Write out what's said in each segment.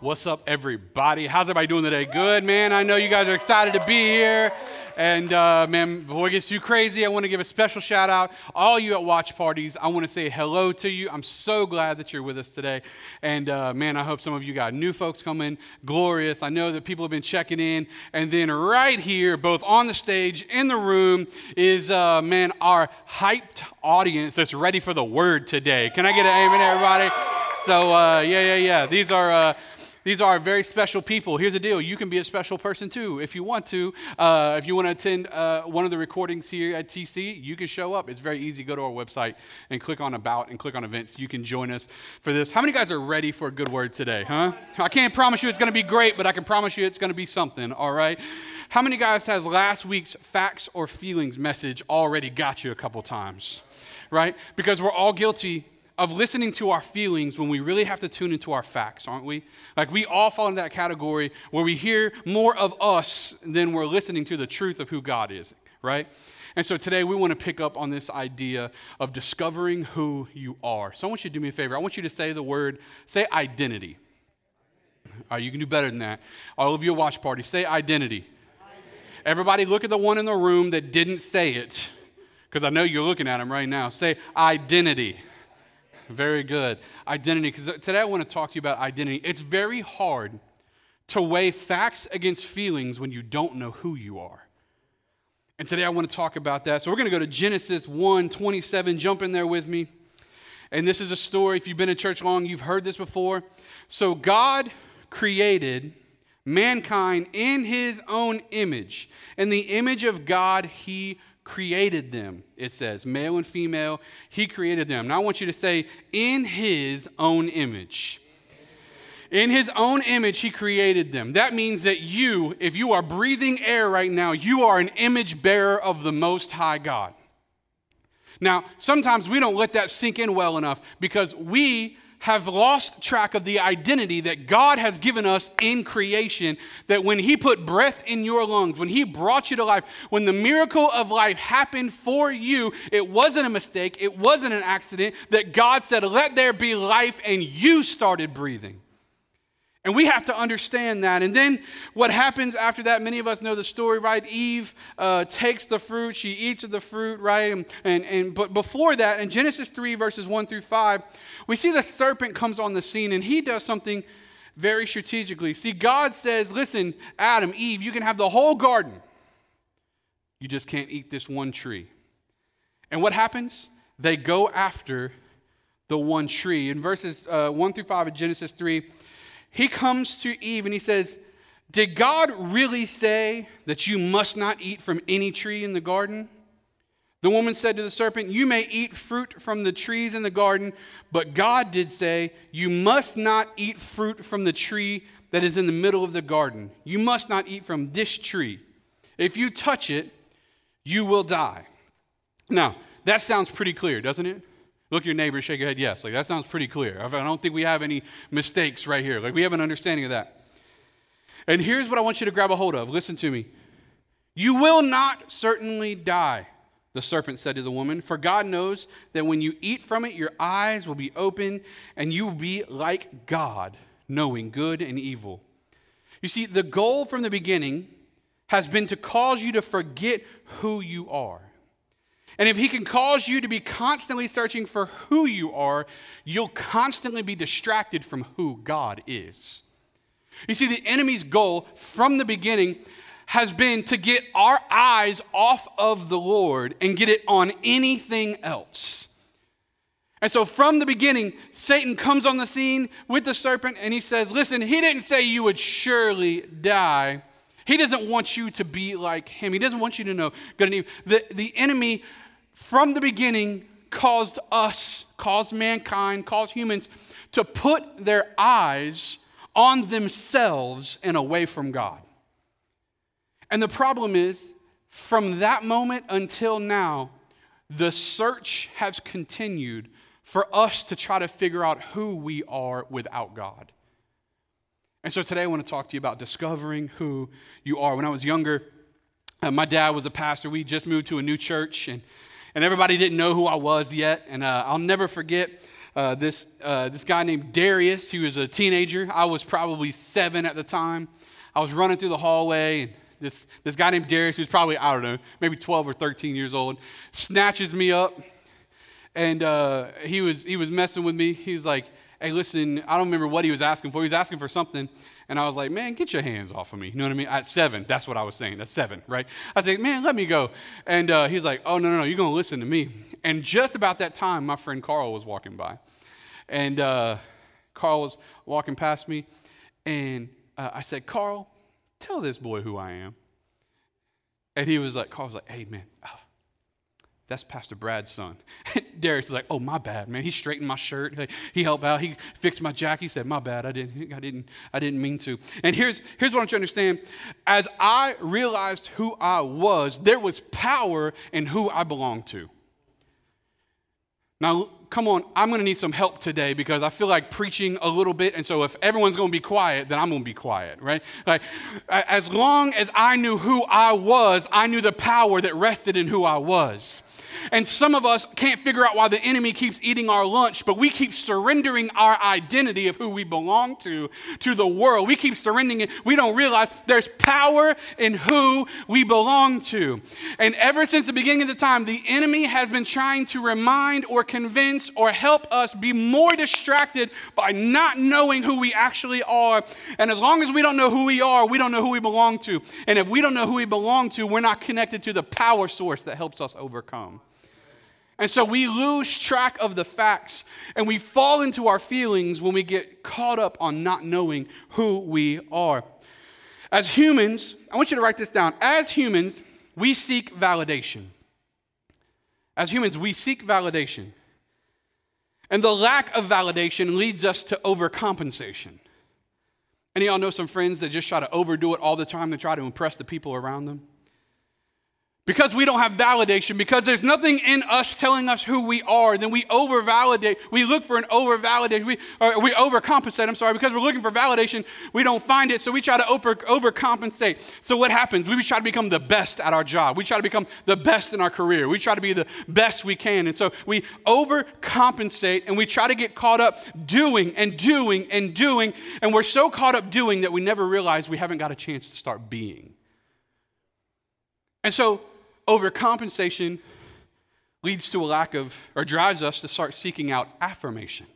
What's up, everybody? How's everybody doing today? Good, man. I know you guys are excited to be here. And uh, man, before it gets too crazy, I want to give a special shout out. All you at watch parties, I want to say hello to you. I'm so glad that you're with us today. And uh, man, I hope some of you got new folks coming. Glorious. I know that people have been checking in. And then right here, both on the stage, in the room, is uh, man, our hyped audience that's ready for the word today. Can I get an amen, everybody? So uh, yeah, yeah, yeah. These are uh, these are very special people. Here's the deal you can be a special person too if you want to. Uh, if you want to attend uh, one of the recordings here at TC, you can show up. It's very easy. Go to our website and click on About and click on Events. You can join us for this. How many guys are ready for a good word today, huh? I can't promise you it's going to be great, but I can promise you it's going to be something, all right? How many guys has last week's facts or feelings message already got you a couple times? Right? Because we're all guilty of listening to our feelings when we really have to tune into our facts, aren't we? Like we all fall into that category where we hear more of us than we're listening to the truth of who God is, right? And so today we want to pick up on this idea of discovering who you are. So I want you to do me a favor. I want you to say the word, say identity. All right, you can do better than that. All of you watch party, say identity. identity. Everybody look at the one in the room that didn't say it, because I know you're looking at him right now. Say identity. Very good. Identity. Because uh, today I want to talk to you about identity. It's very hard to weigh facts against feelings when you don't know who you are. And today I want to talk about that. So we're going to go to Genesis 1 27. Jump in there with me. And this is a story, if you've been in church long, you've heard this before. So God created mankind in his own image. In the image of God, he created them, it says, male and female, he created them. Now I want you to say, in his own image. In his own image, he created them. That means that you, if you are breathing air right now, you are an image bearer of the Most High God. Now, sometimes we don't let that sink in well enough because we have lost track of the identity that God has given us in creation. That when He put breath in your lungs, when He brought you to life, when the miracle of life happened for you, it wasn't a mistake, it wasn't an accident. That God said, Let there be life, and you started breathing. And we have to understand that. And then what happens after that, many of us know the story, right? Eve uh, takes the fruit, she eats of the fruit, right? And, and, and, but before that, in Genesis 3, verses 1 through 5, we see the serpent comes on the scene and he does something very strategically. See, God says, listen, Adam, Eve, you can have the whole garden. You just can't eat this one tree. And what happens? They go after the one tree. In verses uh, 1 through 5 of Genesis 3, he comes to Eve and he says, Did God really say that you must not eat from any tree in the garden? The woman said to the serpent, You may eat fruit from the trees in the garden, but God did say, You must not eat fruit from the tree that is in the middle of the garden. You must not eat from this tree. If you touch it, you will die. Now, that sounds pretty clear, doesn't it? Look your neighbor, shake your head, yes. Like that sounds pretty clear. I don't think we have any mistakes right here. Like we have an understanding of that. And here's what I want you to grab a hold of. Listen to me. You will not certainly die, the serpent said to the woman, for God knows that when you eat from it, your eyes will be open and you will be like God, knowing good and evil. You see, the goal from the beginning has been to cause you to forget who you are. And if he can cause you to be constantly searching for who you are, you'll constantly be distracted from who God is. You see, the enemy's goal from the beginning has been to get our eyes off of the Lord and get it on anything else. And so from the beginning, Satan comes on the scene with the serpent and he says, Listen, he didn't say you would surely die. He doesn't want you to be like him. He doesn't want you to know good and evil. The, the enemy from the beginning caused us, caused mankind, caused humans to put their eyes on themselves and away from God. And the problem is, from that moment until now, the search has continued for us to try to figure out who we are without God. And so today I want to talk to you about discovering who you are. When I was younger, uh, my dad was a pastor. We just moved to a new church, and and everybody didn't know who I was yet. And uh, I'll never forget uh, this, uh, this guy named Darius. who was a teenager. I was probably seven at the time. I was running through the hallway, and this, this guy named Darius, who's probably, I don't know, maybe 12 or 13 years old, snatches me up. And uh, he, was, he was messing with me. He was like, hey, listen, I don't remember what he was asking for. He was asking for something. And I was like, man, get your hands off of me. You know what I mean? At seven, that's what I was saying. That's seven, right? I said, man, let me go. And uh, he's like, oh, no, no, no, you're going to listen to me. And just about that time, my friend Carl was walking by. And uh, Carl was walking past me. And uh, I said, Carl, tell this boy who I am. And he was like, Carl was like, hey, man, uh, that's Pastor Brad's son. Darius is like, oh, my bad, man. He straightened my shirt. He helped out. He fixed my jacket. He said, my bad. I didn't, I didn't, I didn't mean to. And here's, here's what I want you to understand. As I realized who I was, there was power in who I belonged to. Now, come on, I'm going to need some help today because I feel like preaching a little bit. And so if everyone's going to be quiet, then I'm going to be quiet, right? Like, as long as I knew who I was, I knew the power that rested in who I was. And some of us can't figure out why the enemy keeps eating our lunch, but we keep surrendering our identity of who we belong to to the world. We keep surrendering it. We don't realize there's power in who we belong to. And ever since the beginning of the time, the enemy has been trying to remind or convince or help us be more distracted by not knowing who we actually are. And as long as we don't know who we are, we don't know who we belong to. And if we don't know who we belong to, we're not connected to the power source that helps us overcome. And so we lose track of the facts and we fall into our feelings when we get caught up on not knowing who we are. As humans, I want you to write this down. As humans, we seek validation. As humans, we seek validation. And the lack of validation leads us to overcompensation. Any of y'all know some friends that just try to overdo it all the time to try to impress the people around them? Because we don't have validation, because there's nothing in us telling us who we are, then we over validate. We look for an over validation. We, we overcompensate, I'm sorry, because we're looking for validation, we don't find it, so we try to over, overcompensate. So what happens? We try to become the best at our job. We try to become the best in our career. We try to be the best we can. And so we overcompensate and we try to get caught up doing and doing and doing. And we're so caught up doing that we never realize we haven't got a chance to start being. And so overcompensation leads to a lack of, or drives us to start seeking out affirmation.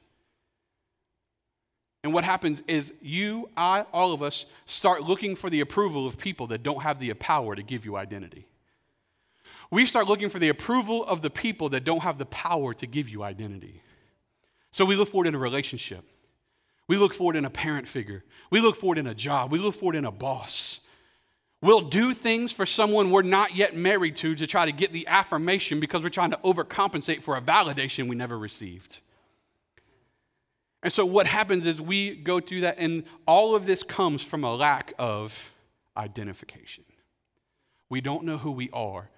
And what happens is you, I, all of us start looking for the approval of people that don't have the power to give you identity. We start looking for the approval of the people that don't have the power to give you identity. So we look for it in a relationship. We look for it in a parent figure. We look for it in a job. We look for it in a boss. We'll do things for someone we're not yet married to to try to get the affirmation because we're trying to overcompensate for a validation we never received. And so what happens is we go through that, and all of this comes from a lack of identification. We don't know who we are.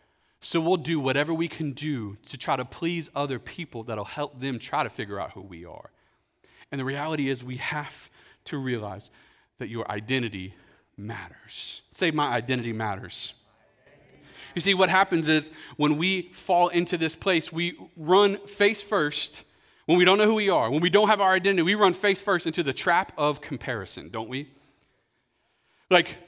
So we'll do whatever we can do to try to please other people that'll help them try to figure out who we are. And the reality is, we have to realize that your identity matters. Say, my identity matters. You see, what happens is when we fall into this place, we run face first. When we don't know who we are, when we don't have our identity, we run face first into the trap of comparison, don't we? Like,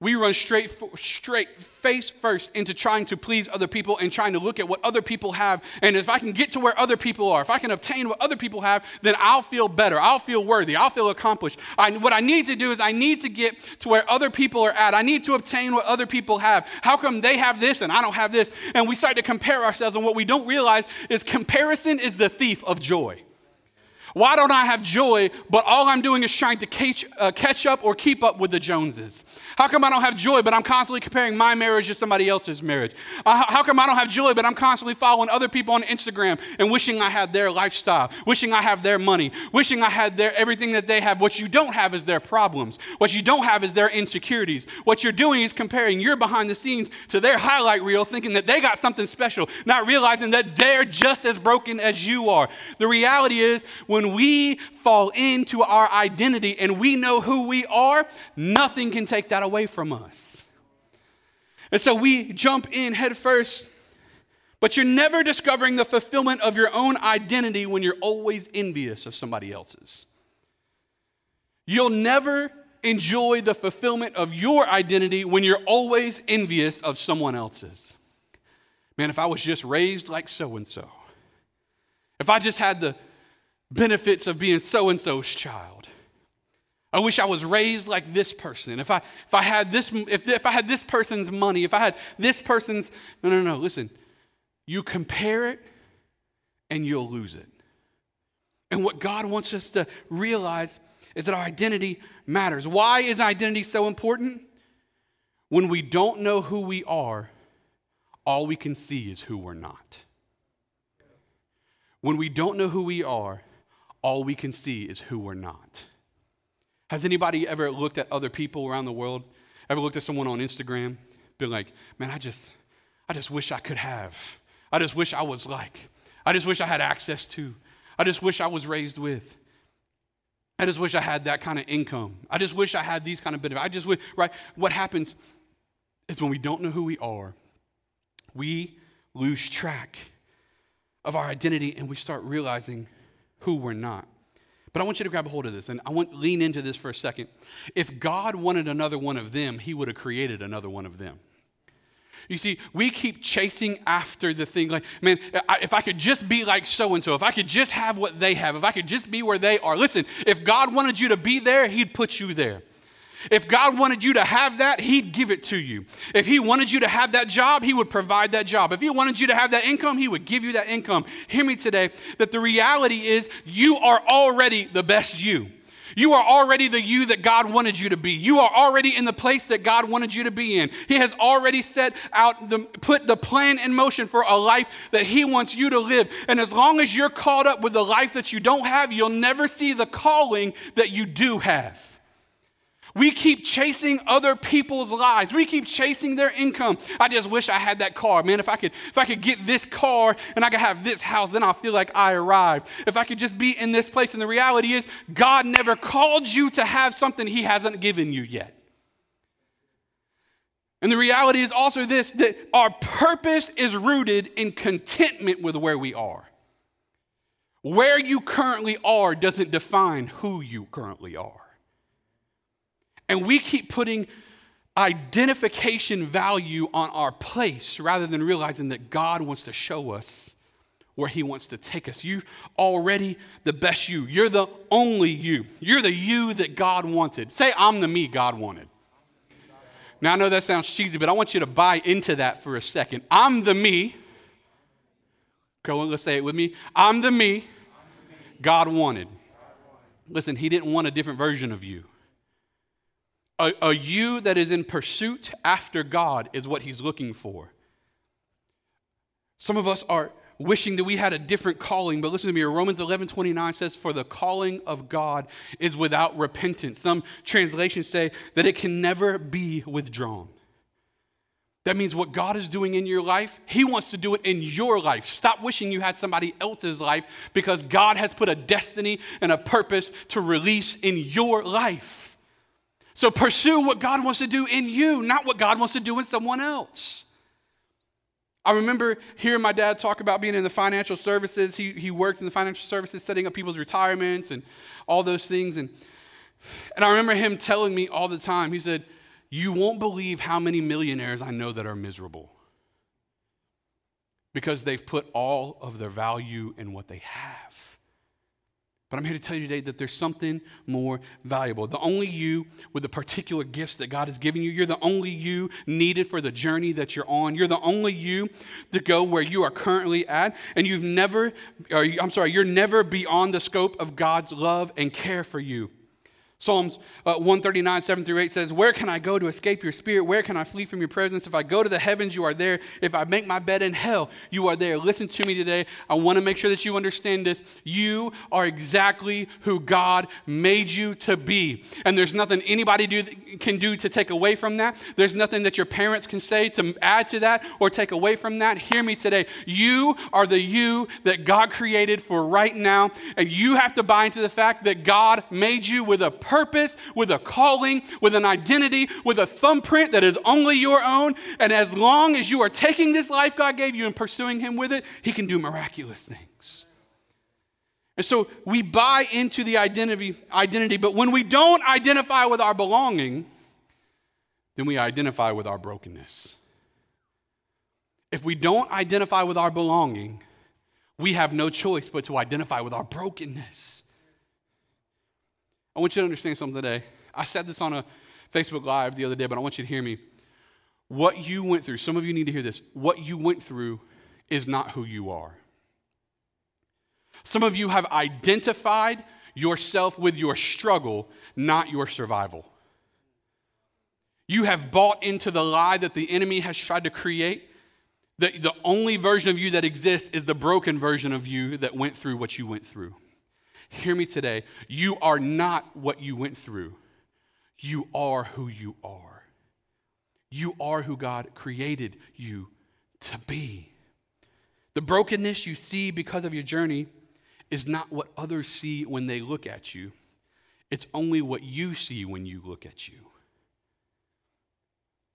we run straight, straight face first into trying to please other people and trying to look at what other people have. And if I can get to where other people are, if I can obtain what other people have, then I'll feel better. I'll feel worthy. I'll feel accomplished. I, what I need to do is I need to get to where other people are at. I need to obtain what other people have. How come they have this and I don't have this? And we start to compare ourselves. And what we don't realize is comparison is the thief of joy. Why don't I have joy, but all I'm doing is trying to catch, uh, catch up or keep up with the Joneses? How come I don't have joy, but I'm constantly comparing my marriage to somebody else's marriage? Uh, how come I don't have joy, but I'm constantly following other people on Instagram and wishing I had their lifestyle, wishing I have their money, wishing I had their everything that they have? What you don't have is their problems. What you don't have is their insecurities. What you're doing is comparing your behind the scenes to their highlight reel, thinking that they got something special, not realizing that they're just as broken as you are. The reality is, when when we fall into our identity and we know who we are, nothing can take that away from us. And so we jump in head first But you're never discovering the fulfillment of your own identity when you're always envious of somebody else's. You'll never enjoy the fulfillment of your identity when you're always envious of someone else's. Man, if I was just raised like so and so, if I just had the benefits of being so and so's child, I wish I was raised like this person. If I, if I had this, if, if I had this person's money, if I had this person's, no, no, no, listen. You compare it and you'll lose it. And what God wants us to realize is that our identity matters. Why is identity so important? When we don't know who we are, all we can see is who we're not. When we don't know who we are, all we can see is who we're not. Has anybody ever looked at other people around the world? Ever looked at someone on Instagram? Been like, man, I just, I just wish I could have. I just wish I was like. I just wish I had access to. I just wish I was raised with. I just wish I had that kind of income. I just wish I had these kind of benefits. I just wish, right? What happens is when we don't know who we are, we lose track of our identity and we start realizing who we're not. But I want you to grab a hold of this and I want lean into this for a second. If God wanted another one of them, he would have created another one of them. You see, we keep chasing after the thing like, man, if I could just be like so and so, if I could just have what they have, if I could just be where they are. Listen, if God wanted you to be there, He'd put you there. If God wanted you to have that, He'd give it to you. If He wanted you to have that job, He would provide that job. If He wanted you to have that income, He would give you that income. Hear me today that the reality is you are already the best you. You are already the you that God wanted you to be. You are already in the place that God wanted you to be in. He has already set out the put the plan in motion for a life that he wants you to live. And as long as you're caught up with the life that you don't have, you'll never see the calling that you do have. We keep chasing other people's lives. We keep chasing their income. I just wish I had that car. Man, if I could if I could get this car and I could have this house, then I'll feel like I arrived. If I could just be in this place and the reality is God never called you to have something he hasn't given you yet. And the reality is also this that our purpose is rooted in contentment with where we are. Where you currently are doesn't define who you currently are. And we keep putting identification value on our place rather than realizing that God wants to show us where He wants to take us. You already the best you. You're the only you. You're the you that God wanted. Say, I'm the me God wanted. Now, I know that sounds cheesy, but I want you to buy into that for a second. I'm the me. Go on, let's say it with me. I'm the me God wanted. Listen, He didn't want a different version of you. A, a you that is in pursuit after God is what he's looking for. Some of us are wishing that we had a different calling, but listen to me. Romans 11 29 says, For the calling of God is without repentance. Some translations say that it can never be withdrawn. That means what God is doing in your life, He wants to do it in your life. Stop wishing you had somebody else's life because God has put a destiny and a purpose to release in your life. So pursue what God wants to do in you, not what God wants to do in someone else. I remember hearing my dad talk about being in the financial services. He, he worked in the financial services, setting up people's retirements and all those things. And, and I remember him telling me all the time, he said, You won't believe how many millionaires I know that are miserable because they've put all of their value in what they have. But I'm here to tell you today that there's something more valuable. The only you with the particular gifts that God has given you, you're the only you needed for the journey that you're on. You're the only you to go where you are currently at. And you've never, or I'm sorry, you're never beyond the scope of God's love and care for you. Psalms uh, 139, 7 through 8 says, Where can I go to escape your spirit? Where can I flee from your presence? If I go to the heavens, you are there. If I make my bed in hell, you are there. Listen to me today. I want to make sure that you understand this. You are exactly who God made you to be. And there's nothing anybody do, can do to take away from that. There's nothing that your parents can say to add to that or take away from that. Hear me today. You are the you that God created for right now. And you have to buy into the fact that God made you with a purpose, with a calling, with an identity, with a thumbprint that is only your own. And as long as you are taking this life God gave you and pursuing Him with it, He can do miraculous things. And so we buy into the identity, identity, but when we don't identify with our belonging, then we identify with our brokenness. If we don't identify with our belonging, we have no choice but to identify with our brokenness. I want you to understand something today. I said this on a Facebook Live the other day, but I want you to hear me. What you went through, some of you need to hear this. What you went through is not who you are. Some of you have identified yourself with your struggle, not your survival. You have bought into the lie that the enemy has tried to create. that the only version of you that exists is the broken version of you that went through what you went through. Hear me today. You are not what you went through, you are who you are. You are who God created you to be. The brokenness you see because of your journey is not what others see when they look at you, it's only what you see when you look at you.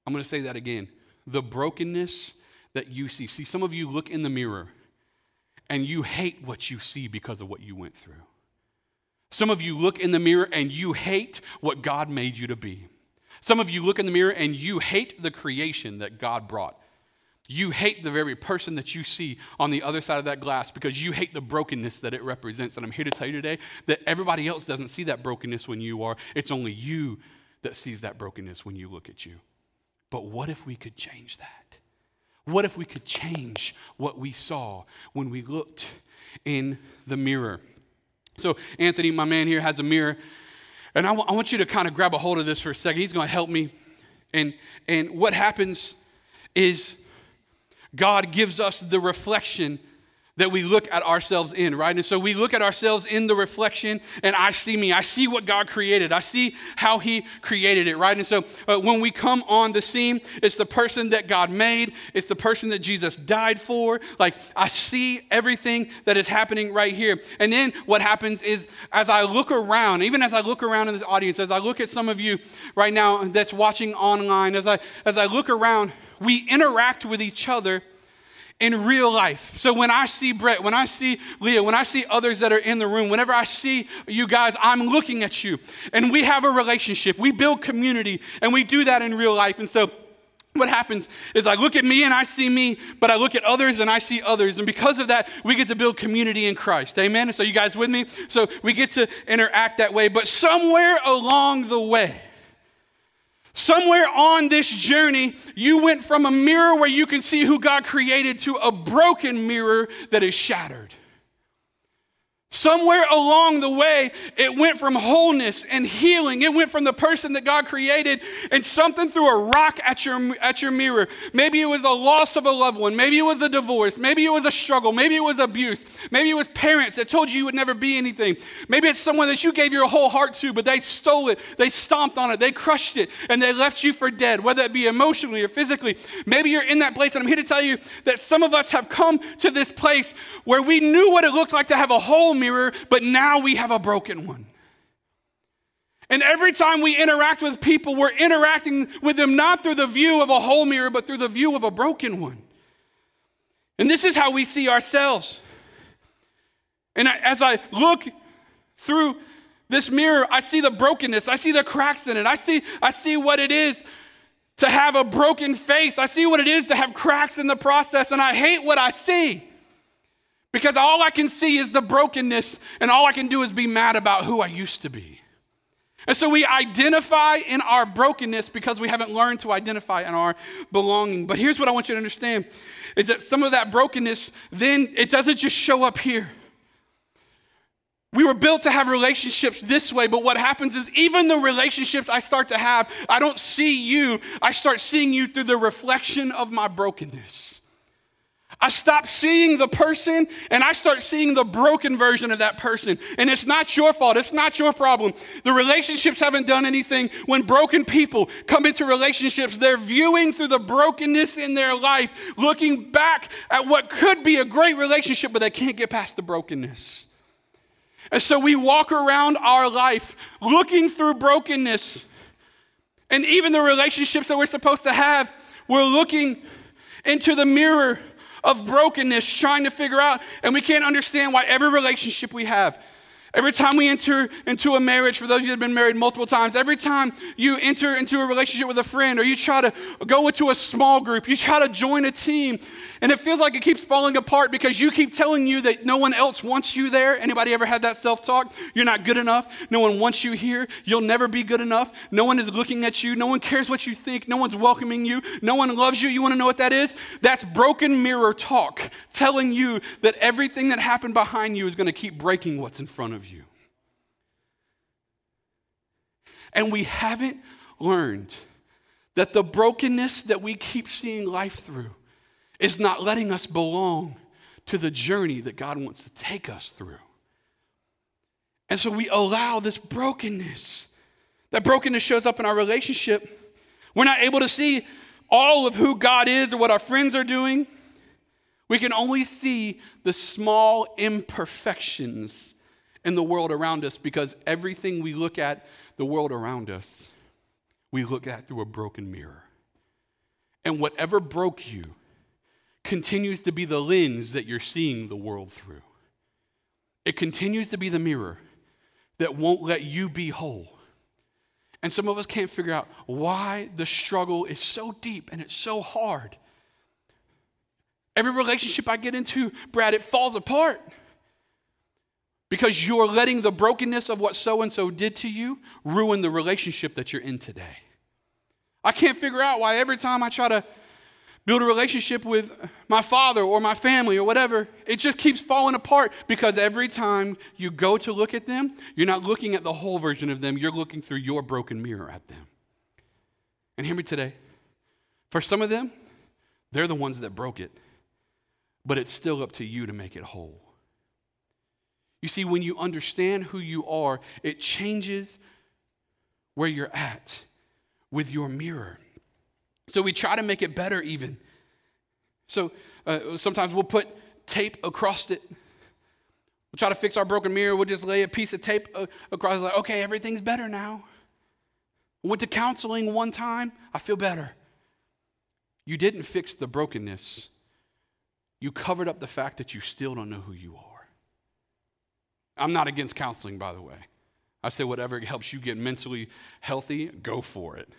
I'm going to say that again. The brokenness that you see. See, some of you look in the mirror and you hate what you see because of what you went through. Some of you look in the mirror and you hate what God made you to be. Some of you look in the mirror and you hate the creation that God brought. You hate the very person that you see on the other side of that glass because you hate the brokenness that it represents. And I'm here to tell you today that everybody else doesn't see that brokenness when you are. It's only you that sees that brokenness when you look at you. But what if we could change that? What if we could change what we saw when we looked in the mirror? So, Anthony, my man here, has a mirror. And I, w- I want you to kind of grab a hold of this for a second. He's going to help me. And, and what happens is God gives us the reflection that we look at ourselves in, right? And so we look at ourselves in the reflection, and I see me. I see what God created. I see how He created it, right? And so uh, when we come on the scene, it's the person that God made, it's the person that Jesus died for. Like, I see everything that is happening right here. And then what happens is, as I look around, even as I look around in this audience, as I look at some of you right now that's watching online, as I, as I look around, we interact with each other in real life. So when I see Brett, when I see Leah, when I see others that are in the room, whenever I see you guys, I'm looking at you. And we have a relationship. We build community, and we do that in real life. And so what happens is I look at me and I see me, but I look at others and I see others. And because of that, we get to build community in Christ. Amen? So, you guys with me? So, we get to interact that way. But somewhere along the way, Somewhere on this journey, you went from a mirror where you can see who God created to a broken mirror that is shattered. Somewhere along the way, it went from wholeness and healing. It went from the person that God created and something threw a rock at your, at your mirror. Maybe it was a loss of a loved one. Maybe it was a divorce. Maybe it was a struggle. Maybe it was abuse. Maybe it was parents that told you you would never be anything. Maybe it's someone that you gave your whole heart to, but they stole it. They stomped on it. They crushed it and they left you for dead, whether it be emotionally or physically. Maybe you're in that place, and I'm here to tell you that some of us have come to this place where we knew what it looked like to have a whole mirror, but now we have a broken one. And every time we interact with people, we're interacting with them not through the view of a whole mirror, but through the view of a broken one. And this is how we see ourselves. And as I look through this mirror, I see the brokenness. I see the cracks in it. I see, I see what it is to have a broken face. I see what it is to have cracks in the process, and I hate what I see. Because all I can see is the brokenness, and all I can do is be mad about who I used to be. And so we identify in our brokenness because we haven't learned to identify in our belonging. But here's what I want you to understand is that some of that brokenness, then it doesn't just show up here. We were built to have relationships this way, but what happens is even the relationships I start to have, I don't see you, I start seeing you through the reflection of my brokenness. I stop seeing the person and I start seeing the broken version of that person. And it's not your fault, it's not your problem. The relationships haven't done anything. When broken people come into relationships, they're viewing through the brokenness in their life, looking back at what could be a great relationship, but they can't get past the brokenness. And so we walk around our life looking through brokenness. And even the relationships that we're supposed to have, we're looking into the mirror of brokenness, trying to figure out, and we can't understand why every relationship we have, Every time we enter into a marriage, for those of you that have been married multiple times, every time you enter into a relationship with a friend or you try to go into a small group, you try to join a team, and it feels like it keeps falling apart because you keep telling you that no one else wants you there. Anybody ever had that self-talk? You're not good enough. No one wants you here. You'll never be good enough. No one is looking at you. No one cares what you think. No one's welcoming you. No one loves you. You want to know what that is? That's broken mirror talk telling you that everything that happened behind you is going to keep breaking what's in front of you. And we haven't learned that the brokenness that we keep seeing life through is not letting us belong to the journey that God wants to take us through. And so we allow this brokenness. That brokenness shows up in our relationship. We're not able to see all of who God is or what our friends are doing. We can only see the small imperfections in the world around us because everything we look at the world around us, we look at through a broken mirror. And whatever broke you continues to be the lens that you're seeing the world through. It continues to be the mirror that won't let you be whole. And some of us can't figure out why the struggle is so deep and it's so hard. Every relationship I get into, Brad, it falls apart because you're letting the brokenness of what so and so did to you ruin the relationship that you're in today. I can't figure out why every time I try to build a relationship with my father or my family or whatever, it just keeps falling apart because every time you go to look at them, you're not looking at the whole version of them, you're looking through your broken mirror at them. And hear me today. For some of them, they're the ones that broke it, but it's still up to you to make it whole. You see, when you understand who you are, it changes where you're at with your mirror. So we try to make it better, even. So uh, sometimes we'll put tape across it. We'll try to fix our broken mirror. We'll just lay a piece of tape uh, across, like, okay, everything's better now. Went to counseling one time. I feel better. You didn't fix the brokenness, you covered up the fact that you still don't know who you are. I'm not against counseling, by the way. I say whatever helps you get mentally healthy, go for it.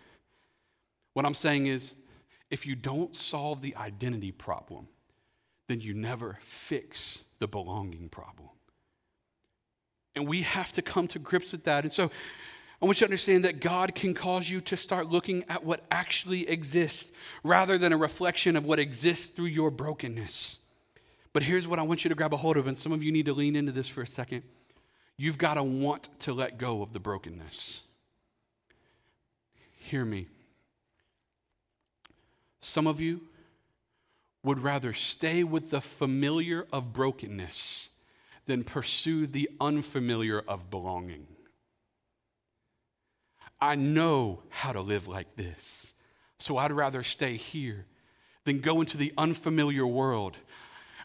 What I'm saying is, if you don't solve the identity problem, then you never fix the belonging problem. And we have to come to grips with that. And so I want you to understand that God can cause you to start looking at what actually exists rather than a reflection of what exists through your brokenness. But here's what I want you to grab a hold of, and some of you need to lean into this for a second. You've got to want to let go of the brokenness. Hear me. Some of you would rather stay with the familiar of brokenness than pursue the unfamiliar of belonging. I know how to live like this, so I'd rather stay here than go into the unfamiliar world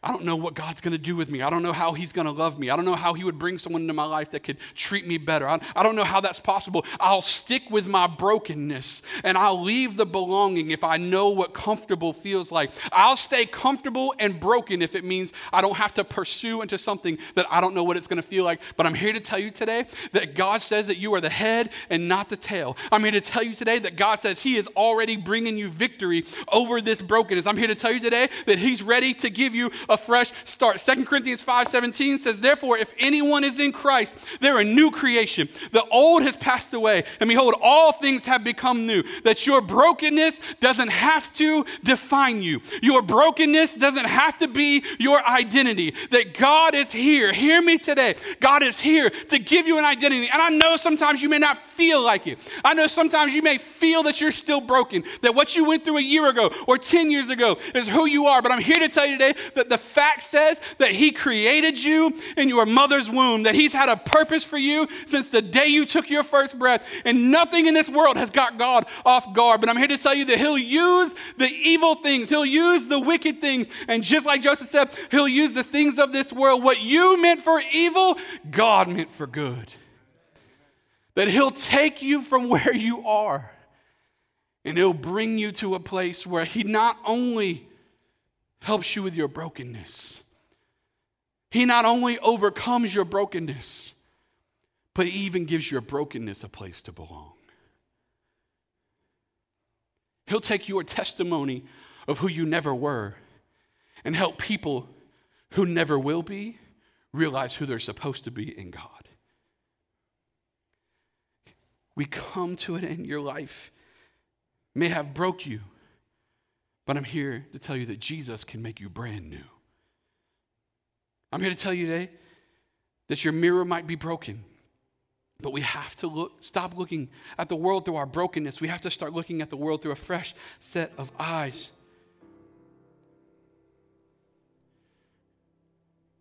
I don't know what God's going to do with me. I don't know how He's going to love me. I don't know how He would bring someone into my life that could treat me better. I, don't know how that's possible. I'll stick with my brokenness and I'll leave the belonging if I know what comfortable feels like. I'll stay comfortable and broken if it means I don't have to pursue into something that I don't know what it's going to feel like. But I'm here to tell you today that God says that you are the head and not the tail. I'm here to tell you today that God says He is already bringing you victory over this brokenness. I'm here to tell you today that He's ready to give you a fresh start. 2 Corinthians 5:17 says, Therefore, if anyone is in Christ, they're a new creation. The old has passed away, and behold, all things have become new. That your brokenness doesn't have to define you. Your brokenness doesn't have to be your identity. That God is here. Hear me today. God is here to give you an identity. And I know sometimes you may not feel like it. I know sometimes you may feel that you're still broken, that what you went through a year ago or 10 years ago is who you are. But I'm here to tell you today that the fact says that He created you in your mother's womb, that He's had a purpose for you since the day you took your first breath. And nothing in this world has got God off guard. But I'm here to tell you that He'll use the evil things, He'll use the wicked things. And just like Joseph said, He'll use the things of this world. What you meant for evil, God meant for good. That He'll take you from where you are and He'll bring you to a place where He not only helps you with your brokenness, He not only overcomes your brokenness, but He even gives your brokenness a place to belong. He'll take your testimony of who you never were and help people who never will be realize who they're supposed to be in God. We come to it in your life may have broke you, but I'm here to tell you that Jesus can make you brand new. I'm here to tell you today that your mirror might be broken, but we have to look, stop looking at the world through our brokenness. We have to start looking at the world through a fresh set of eyes.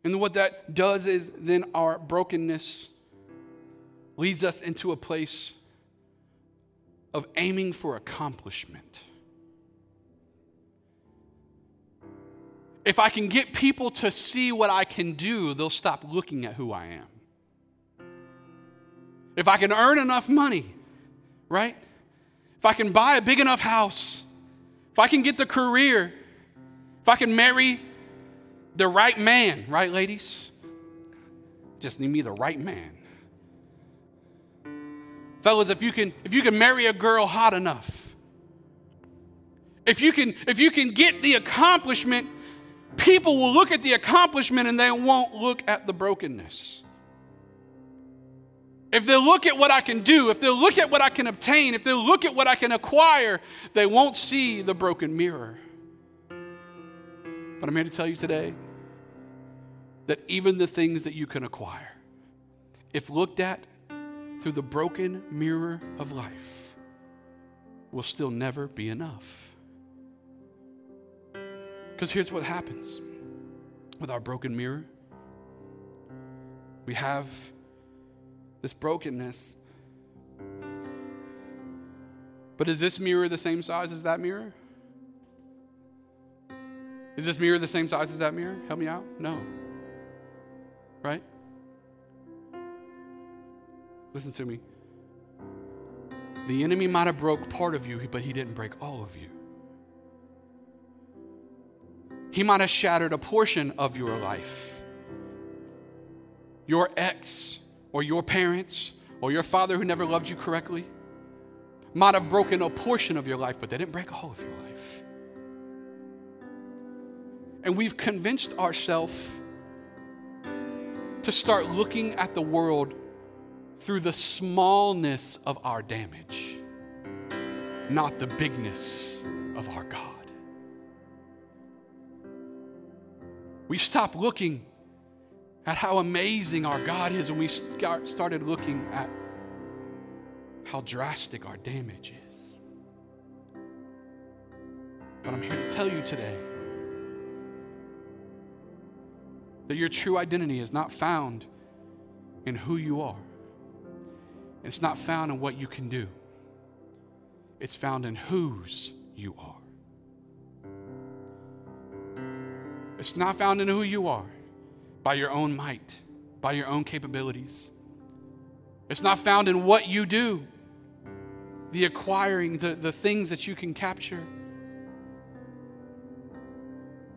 And what that does is then our brokenness leads us into a place of aiming for accomplishment. If I can get people to see what I can do, they'll stop looking at who I am. If I can earn enough money, right? If I can buy a big enough house, if I can get the career, if I can marry the right man, right, ladies? Just need me the right man. Fellas, if you can if you can marry a girl hot enough, if you can if you can get the accomplishment, people will look at the accomplishment and they won't look at the brokenness. If they look at what I can do, if they look at what I can obtain, if they look at what I can acquire, they won't see the broken mirror. But I'm here to tell you today that even the things that you can acquire, if looked at through the broken mirror of life, will still never be enough. Because here's what happens with our broken mirror we have this brokenness. But is this mirror the same size as that mirror? Is this mirror the same size as that mirror? Help me out? No right? Listen to me. The enemy might have broke part of you, but he didn't break all of you. He might have shattered a portion of your life. Your ex, or your parents, or your father who never loved you correctly might have broken a portion of your life, but they didn't break all of your life. And we've convinced ourselves to start looking at the world through the smallness of our damage, not the bigness of our God. We stop looking at how amazing our God is and we start, started looking at how drastic our damage is. But I'm here to tell you today that your true identity is not found in who you are, it's not found in what you can do, it's found in whose you are. It's not found in who you are by your own might, by your own capabilities. It's not found in what you do, the acquiring, the, the things that you can capture.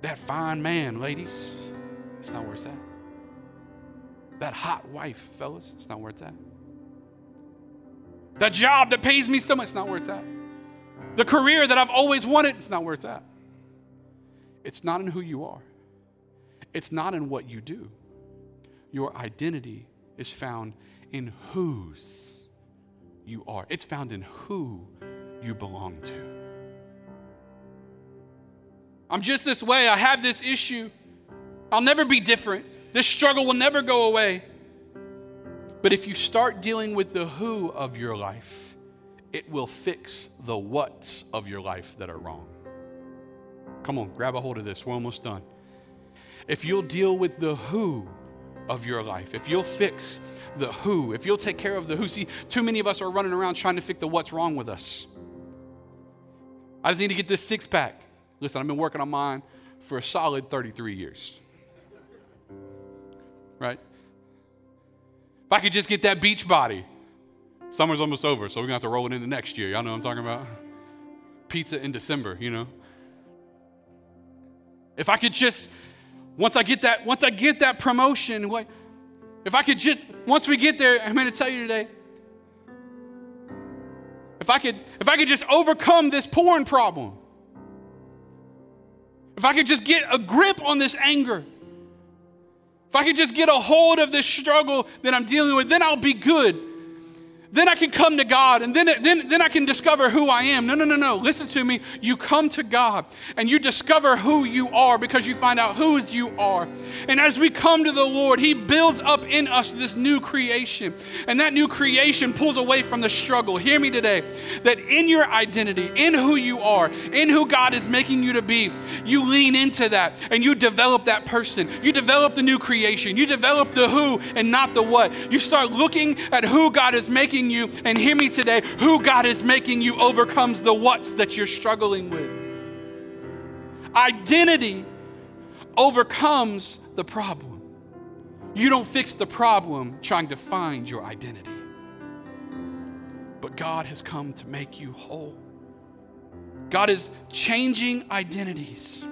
That fine man, ladies. It's not where it's at. That hot wife, fellas, it's not where it's at. That job that pays me so much, it's not where it's at. The career that I've always wanted, it's not where it's at. It's not in who you are, it's not in what you do. Your identity is found in whose you are, it's found in who you belong to. I'm just this way. I have this issue. I'll never be different. This struggle will never go away. But if you start dealing with the who of your life, it will fix the what's of your life that are wrong. Come on, grab a hold of this. We're almost done. If you'll deal with the who of your life, if you'll fix the who, if you'll take care of the who, see, too many of us are running around trying to fix the what's wrong with us. I just need to get this six pack. Listen, I've been working on mine for a solid 33 years. Right? If I could just get that beach body, summer's almost over, so we're gonna have to roll it into next year. Y'all know what I'm talking about? Pizza in December, you know. If I could just, once I get that, once I get that promotion, what if I could just, once we get there, I'm gonna tell you today, if I could, if I could just overcome this porn problem, if I could just get a grip on this anger, if I could just get a hold of this struggle that I'm dealing with, then I'll be good then I can come to God and then, then, then I can discover who I am. No, no, no, no. Listen to me. You come to God and you discover who you are because you find out whose you are. And as we come to the Lord, He builds up in us this new creation. And that new creation pulls away from the struggle. Hear me today that in your identity, in who you are, in who God is making you to be, you lean into that and you develop that person. You develop the new creation. You develop the who and not the what. You start looking at who God is making making you, and hear me today, who God is making you overcomes the what's that you're struggling with. Identity overcomes the problem. You don't fix the problem trying to find your identity. But God has come to make you whole. God is changing identities.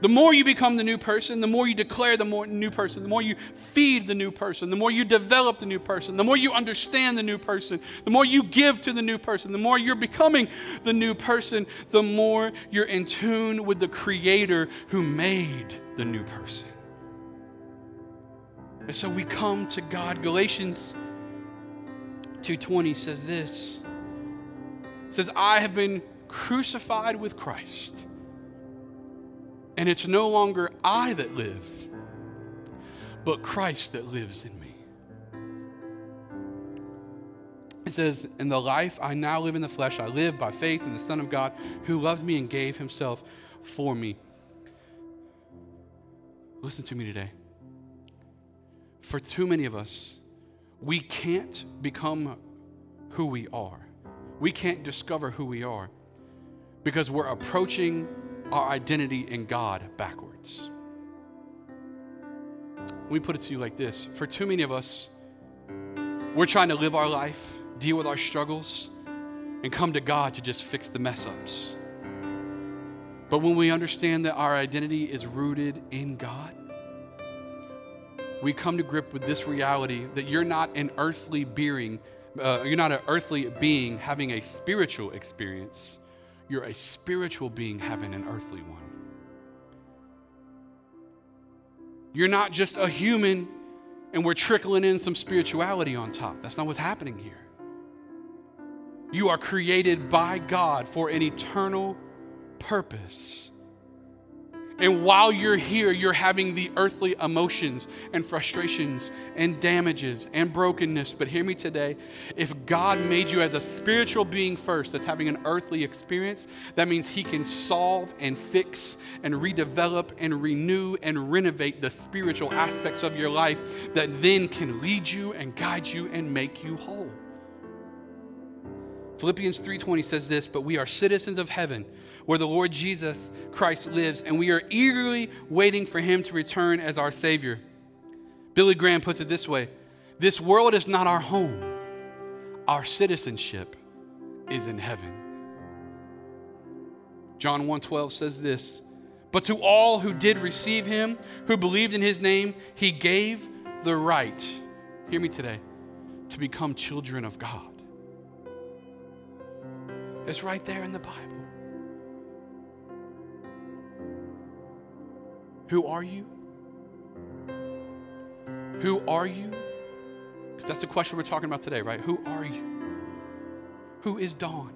The more you become the new person, the more you declare the more new person, the more you feed the new person, the more you develop the new person, the more you understand the new person, the more you give to the new person, the more you're becoming the new person, the more you're in tune with the creator who made the new person. And so we come to God. Galatians 2:20 says this. It says, "I have been crucified with Christ." And it's no longer I that live, but Christ that lives in me. It says, In the life I now live in the flesh, I live by faith in the Son of God who loved me and gave himself for me. Listen to me today. For too many of us, we can't become who we are. We can't discover who we are because we're approaching our identity in God backwards. Me put it to you like this for too many of us, we're trying to live our life, deal with our struggles, and come to God to just fix the mess ups. But when we understand that our identity is rooted in God, we come to grip with this reality that you're not an earthly being, uh, you're not an earthly being having a spiritual experience you're a spiritual being having an earthly one. You're not just a human and we're trickling in some spirituality on top. That's not what's happening here. You are created by God for an eternal purpose. And while you're here, you're having the earthly emotions and frustrations and damages and brokenness. But hear me today if God made you as a spiritual being first that's having an earthly experience, that means He can solve and fix and redevelop and renew and renovate the spiritual aspects of your life that then can lead you and guide you and make you whole. Philippians 3:20 says this, but we are citizens of heaven where the Lord Jesus Christ lives, and we are eagerly waiting for him to return as our Savior. Billy Graham puts it this way This world is not our home, our citizenship is in heaven. John 1:12 says this, but to all who did receive him, who believed in his name, he gave the right, hear me today, to become children of God. It's right there in the Bible. Who are you? Who are you? Because that's the question we're talking about today, right? Who are you? Who is Dawn?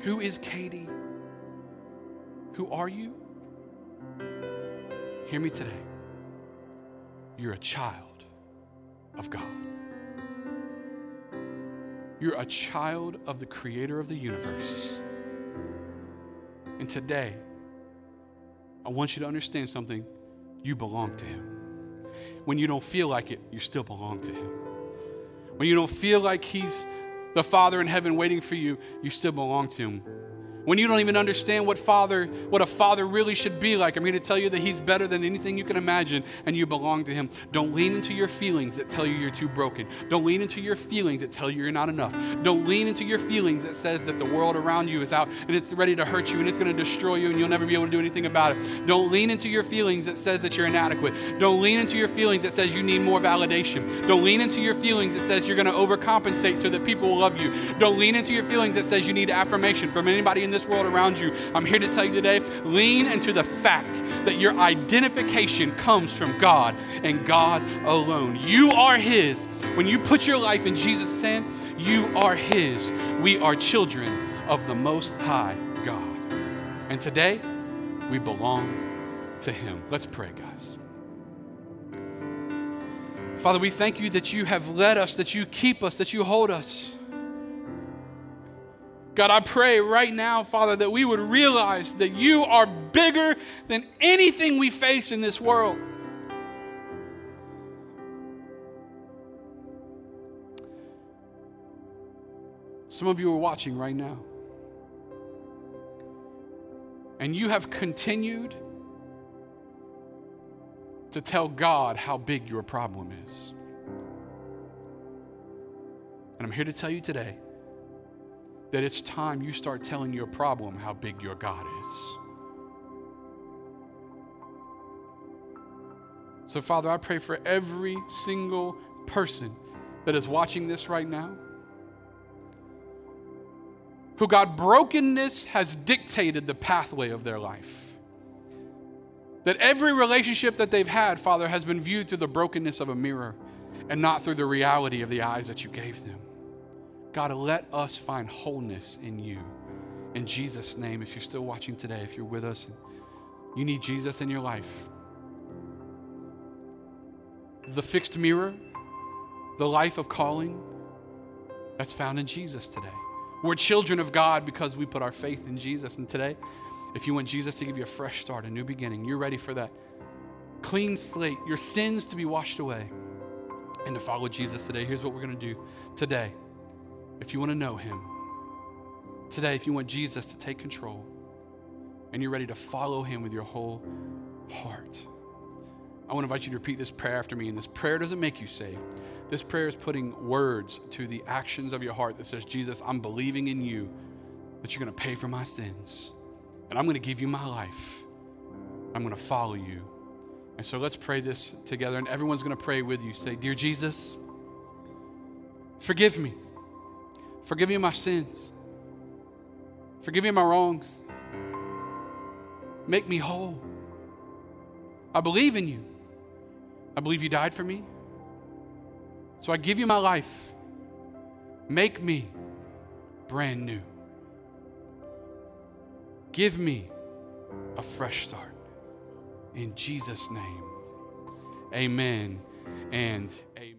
Who is Katie? Who are you? Hear me today. You're a child of God. You're a child of the creator of the universe. And today, I want you to understand something. You belong to Him. When you don't feel like it, you still belong to Him. When you don't feel like He's the Father in heaven waiting for you, you still belong to Him when you don't even understand what father what a father really should be like. I'm going to tell you that he's better than anything you can imagine and you belong to him. Don't lean into your feelings that tell you you're too broken. Don't lean into your feelings that tell you you're not enough. Don't lean into your feelings that says that the world around you is out and it's ready to hurt you and it's going to destroy you and you'll never be able to do anything about it. Don't lean into your feelings that says that you're inadequate. Don't lean into your feelings that says you need more validation. Don't lean into your feelings that says you're going to overcompensate so that people will love you. Don't lean into your feelings that says you need affirmation from anybody in this this world around you, I'm here to tell you today lean into the fact that your identification comes from God and God alone. You are His. When you put your life in Jesus' hands, you are His. We are children of the Most High God. And today, we belong to Him. Let's pray, guys. Father, we thank you that you have led us, that you keep us, that you hold us. God, I pray right now, Father, that we would realize that you are bigger than anything we face in this world. Some of you are watching right now. And you have continued to tell God how big your problem is. And I'm here to tell you today that it's time you start telling your problem how big your God is. So, Father, I pray for every single person that is watching this right now who, God, brokenness has dictated the pathway of their life. That every relationship that they've had, Father, has been viewed through the brokenness of a mirror and not through the reality of the eyes that you gave them. God, let us find wholeness in you. In Jesus' name, if you're still watching today, if you're with us, you need Jesus in your life. The fixed mirror, the life of calling, that's found in Jesus today. We're children of God because we put our faith in Jesus. And today, if you want Jesus to give you a fresh start, a new beginning, you're ready for that clean slate, your sins to be washed away, and to follow Jesus today, here's what we're going to do today if you want to know Him, today, if you want Jesus to take control and you're ready to follow Him with your whole heart, I want to invite you to repeat this prayer after me. And this prayer doesn't make you saved. This prayer is putting words to the actions of your heart that says, Jesus, I'm believing in you that you're going to pay for my sins. And I'm going to give you my life. I'm going to follow you. And so let's pray this together. And everyone's going to pray with you. Say, Dear Jesus, forgive me Forgive me my sins. Forgive me my wrongs. Make me whole. I believe in you. I believe you died for me. So I give you my life. Make me brand new. Give me a fresh start. In Jesus' name, amen and amen.